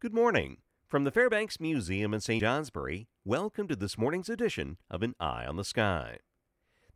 Good morning. From the Fairbanks Museum in St. Johnsbury, welcome to this morning's edition of An Eye on the Sky.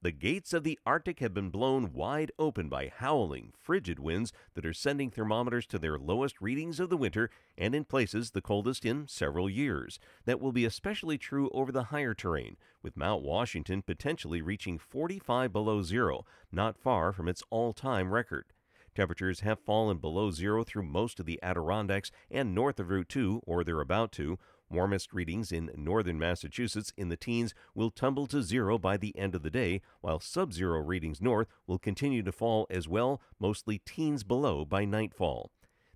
The gates of the Arctic have been blown wide open by howling, frigid winds that are sending thermometers to their lowest readings of the winter and in places the coldest in several years. That will be especially true over the higher terrain, with Mount Washington potentially reaching 45 below zero, not far from its all time record. Temperatures have fallen below zero through most of the Adirondacks and north of Route 2, or they're about to. Warmest readings in northern Massachusetts in the teens will tumble to zero by the end of the day, while sub zero readings north will continue to fall as well, mostly teens below by nightfall.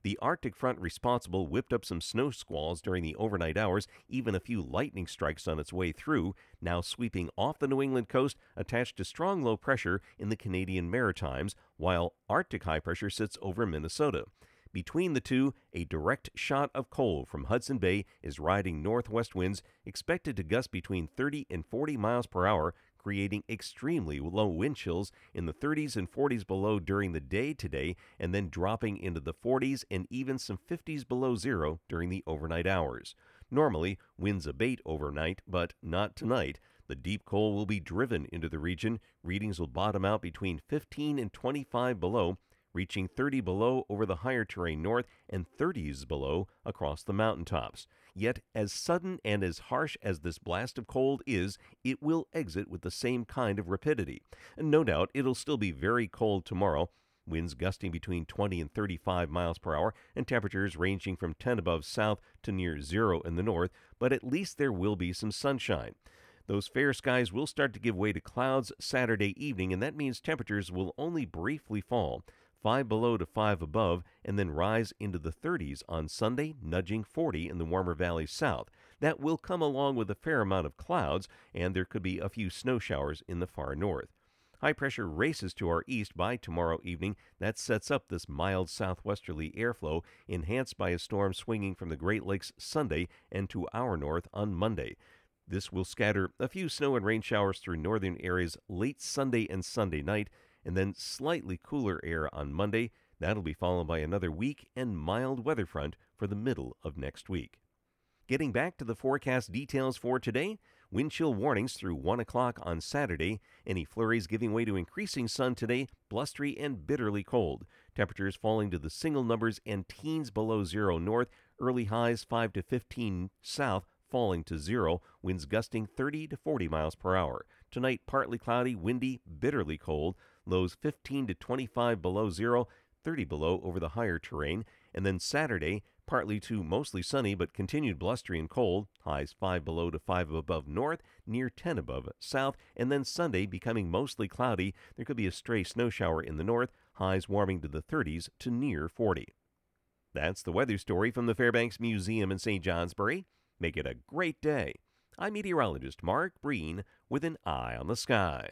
The Arctic front responsible whipped up some snow squalls during the overnight hours, even a few lightning strikes on its way through, now sweeping off the New England coast attached to strong low pressure in the Canadian Maritimes, while Arctic high pressure sits over Minnesota. Between the two, a direct shot of cold from Hudson Bay is riding northwest winds expected to gust between 30 and 40 miles per hour, creating extremely low wind chills in the 30s and 40s below during the day today, and then dropping into the 40s and even some 50s below zero during the overnight hours. Normally, winds abate overnight, but not tonight. The deep cold will be driven into the region. Readings will bottom out between 15 and 25 below, reaching 30 below over the higher terrain north and 30s below across the mountaintops. Yet, as sudden and as harsh as this blast of cold is, it will exit with the same kind of rapidity. And no doubt it'll still be very cold tomorrow. Winds gusting between 20 and 35 miles per hour, and temperatures ranging from 10 above south to near zero in the north, but at least there will be some sunshine. Those fair skies will start to give way to clouds Saturday evening, and that means temperatures will only briefly fall. 5 below to 5 above, and then rise into the 30s on Sunday, nudging 40 in the warmer valleys south. That will come along with a fair amount of clouds, and there could be a few snow showers in the far north. High pressure races to our east by tomorrow evening. That sets up this mild southwesterly airflow, enhanced by a storm swinging from the Great Lakes Sunday and to our north on Monday. This will scatter a few snow and rain showers through northern areas late Sunday and Sunday night and then slightly cooler air on Monday. That'll be followed by another weak and mild weather front for the middle of next week. Getting back to the forecast details for today, wind chill warnings through 1 o'clock on Saturday. Any flurries giving way to increasing sun today, blustery and bitterly cold. Temperatures falling to the single numbers and teens below zero north, early highs 5 to 15 south, falling to zero, winds gusting 30 to 40 miles per hour. Tonight, partly cloudy, windy, bitterly cold, lows 15 to 25 below zero, 30 below over the higher terrain. And then Saturday, partly to mostly sunny but continued blustery and cold, highs 5 below to 5 above north, near 10 above south. And then Sunday, becoming mostly cloudy, there could be a stray snow shower in the north, highs warming to the 30s to near 40. That's the weather story from the Fairbanks Museum in St. Johnsbury. Make it a great day. I'm meteorologist Mark Breen with an eye on the sky.